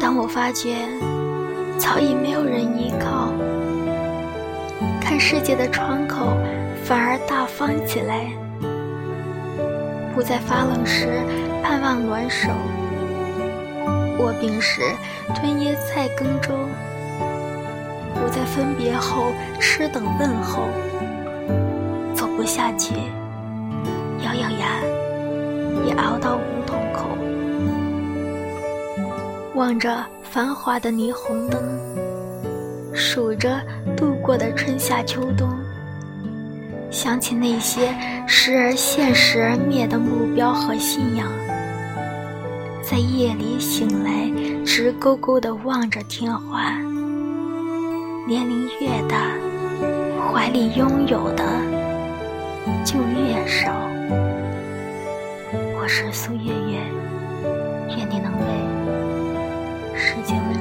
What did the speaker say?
当我发觉早已没有人依靠，看世界的窗口反而大方起来，不在发冷时盼望暖手，卧病时吞椰菜羹粥，不在分别后痴等问候，走不下去，咬咬牙也熬到望着繁华的霓虹灯，数着度过的春夏秋冬，想起那些时而现实而灭的目标和信仰，在夜里醒来，直勾勾地望着天花。年龄越大，怀里拥有的就越少。我是苏月月。再见。